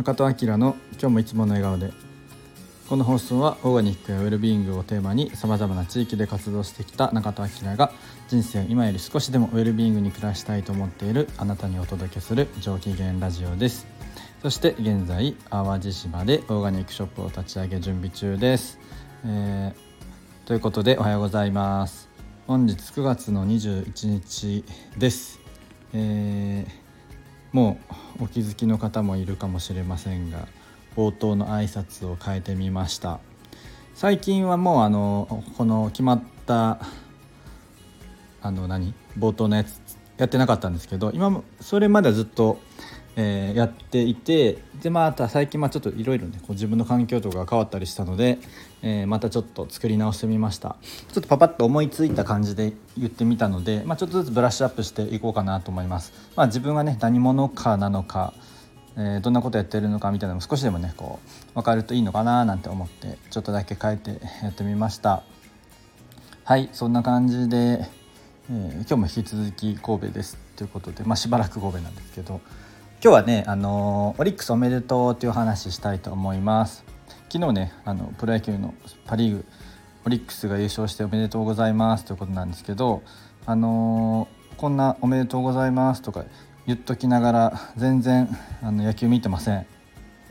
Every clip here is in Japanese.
中戸明の今日もいつもの笑顔で。この放送はオーガニックやウェルビーイングをテーマにさまざまな地域で活動してきた中戸明が人生を今より少しでもウェルビーイングに暮らしたいと思っているあなたにお届けする上機嫌ラジオです。そして現在淡路島でオーガニックショップを立ち上げ準備中です、えー、ということでおはようございます。本日9月の21日です、えーもうお気づきの方もいるかもしれませんが冒頭の挨拶を変えてみました。最近はもうあのこの決まったあの何？冒頭のやつやってなかったんですけど今もそれまではずっとえー、やっていてでまた最近まあちょっといろいろねこう自分の環境とかが変わったりしたので、えー、またちょっと作り直してみました。ちょっとパパッと思いついた感じで言ってみたので、まあ、ちょっとずつブラッシュアップしていこうかなと思います、まあ、自分がね何者かなのか、えー、どんなことやってるのかみたいなのも少しでもねこう分かるといいのかななんて思ってちょっとだけ変えてやってみました。はいそんな感じで、え、今日も引き続き神戸ですということで、まあ、しばらく神戸なんですけど今日はね、あのオリックスおめでとうという話したいと思います。昨日ねあのプロ野球のパ・リーグオリックスが優勝しておめでとうございますということなんですけどあのこんなおめでとうございますとか言っときながら全然あの野球見てません。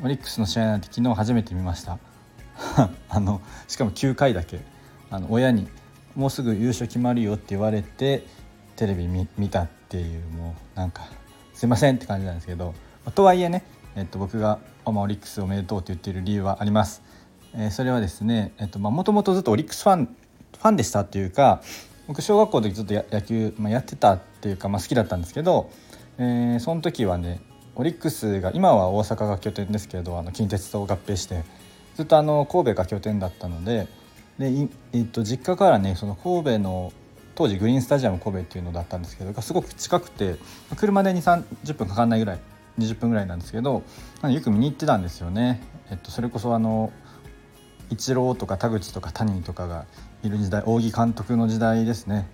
オリックスの試合なんて昨日初めて見ました。あのしかも9回だけ。あの親にもうすぐ優勝決まるよって言われてテレビ見たっていうもうなんかすいませんって感じなんですけどとはいえね、えっと、僕がオマオリックスおめでとうって言っている理由はあります。えー、それはですね、えっとまあ、もともとずっとオリックスファンファンでしたっていうか僕小学校の時ずっと野球、まあ、やってたっていうか、まあ、好きだったんですけど、えー、その時はねオリックスが今は大阪が拠点ですけどあの近鉄と合併してずっとあの神戸が拠点だったのでで、えっと、実家からねその神戸の当時グリーンスタジアム神戸っていうのだったんですけどすごく近くて車で2 3 0分かかんないぐらい20分ぐらいなんですけどよく見に行ってたんですよね。えっと、それこそあのイチローとか田口とか谷とかがいる時代扇監督の時代ですね、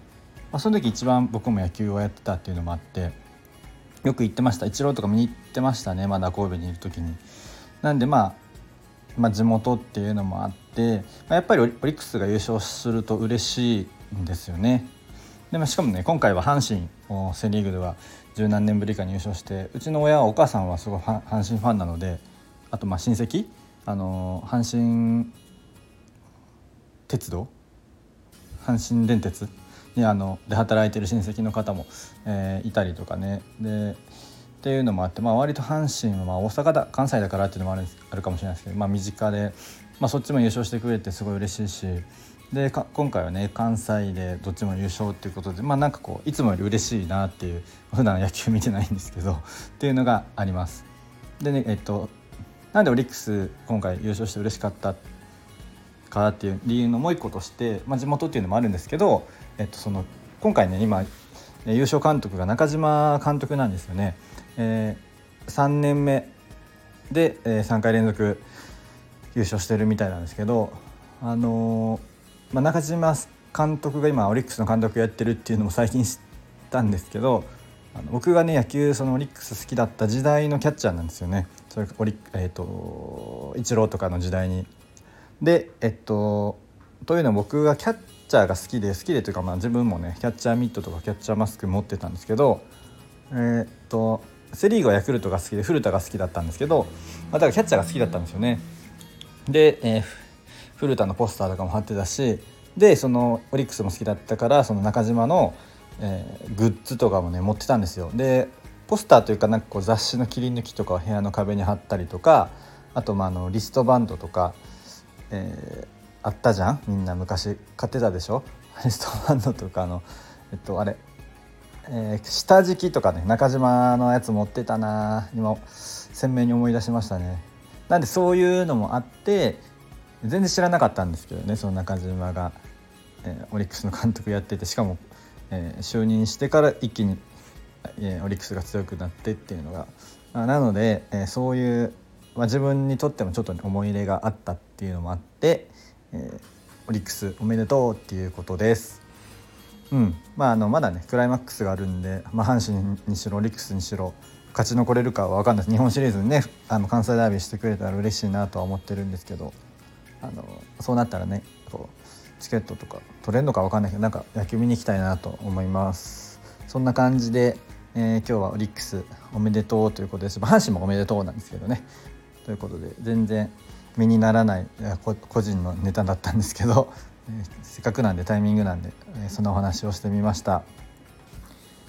まあ、その時一番僕も野球をやってたっていうのもあってよく行ってましたイチローとか見に行ってましたねまだ神戸にいる時に。なんでまあまあ、地元っていうのもあって、まあ、やっぱりオリックスが優勝すると嬉しいんですよね。でもしかもね今回は阪神をセ・リーグでは十何年ぶりかに優勝してうちの親はお母さんはすごい阪神ファンなのであとまあ親戚？あの阪神鉄道？阪神電鉄？にあので働いてる親戚の方も、えー、いたりとかね。でっていうのもあって、まあ、割と阪神はまあ大阪だ関西だからっていうのもあるあるかもしれないですけど、まあ、身近で、まあ、そっちも優勝してくれてすごい嬉しいしで今回はね関西でどっちも優勝っていうことでまあなんかこういつもより嬉しいなっていう普段野球見てないんですけど っていうのがあります。でねえっとなんでオリックス今回優勝して嬉しかったかっていう理由のもう一個として、まあ、地元っていうのもあるんですけど、えっと、その今回ね今優勝監督が中島監督なんですよね。えー、3年目で、えー、3回連続優勝してるみたいなんですけどあのーまあ、中島監督が今オリックスの監督やってるっていうのも最近知ったんですけどあの僕がね野球そのオリックス好きだった時代のキャッチャーなんですよねそれオリえっ、ー、とイチローとかの時代に。でえっとというのは僕がキャッチャーが好きで好きでというかまあ自分もねキャッチャーミットとかキャッチャーマスク持ってたんですけどえー、っとセ・リーグはヤクルトが好きで古田が好きだったんですけど、まあ、だからキャッチャーが好きだったんですよね。で、えー、古田のポスターとかも貼ってたしでそのオリックスも好きだったからその中島の、えー、グッズとかもね持ってたんですよ。でポスターというかなんかこう雑誌の切り抜きとかを部屋の壁に貼ったりとかあとまああのリストバンドとか、えー、あったじゃん？みんな昔買ってたでしょ？リストバンドとかのえっとあれ、えー、下敷きとかね中島のやつ持ってたな今鮮明に思い出しましたね。なんでそういうのもあって全然知らなかったんですけどねその中島が、えー、オリックスの監督やっててしかも、えー、就任してから一気に、えー、オリックスが強くなってっていうのが、まあ、なので、え、そういう、まあ、自分にとってもちょっと思い入れがあったっていうのもあって、え、オリックスおめでとうっていうことです。うん。まあ、あのまだねクライマックスがあるんで、まあ、阪神にしろオリックスにしろ勝ち残れるかは分かんないです。日本シリーズにねあの関西ダービーしてくれたら嬉しいなとは思ってるんですけど。あのそうなったらねこうチケットとか取れるのか分かんないけどなんか野球見に行きたいなと思います。そんな感じで、えー、今日はオリックスおめでとうということです阪神もおめでとうなんですけどね。ということで全然身にならない個人のネタだったんですけど、えー、せっかくなんでタイミングなんで、えー、そのお話をしてみました。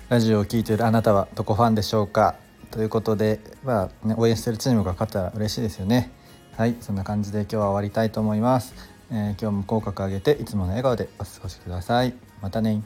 ラジオを聴いているあなたはどこファンでしょうか？ということで、まあね、応援してるチームが勝ったら嬉しいですよね。はい、そんな感じで今日は終わりたいと思います。えー、今日も口角上げていつもの笑顔でお過ごしください。またね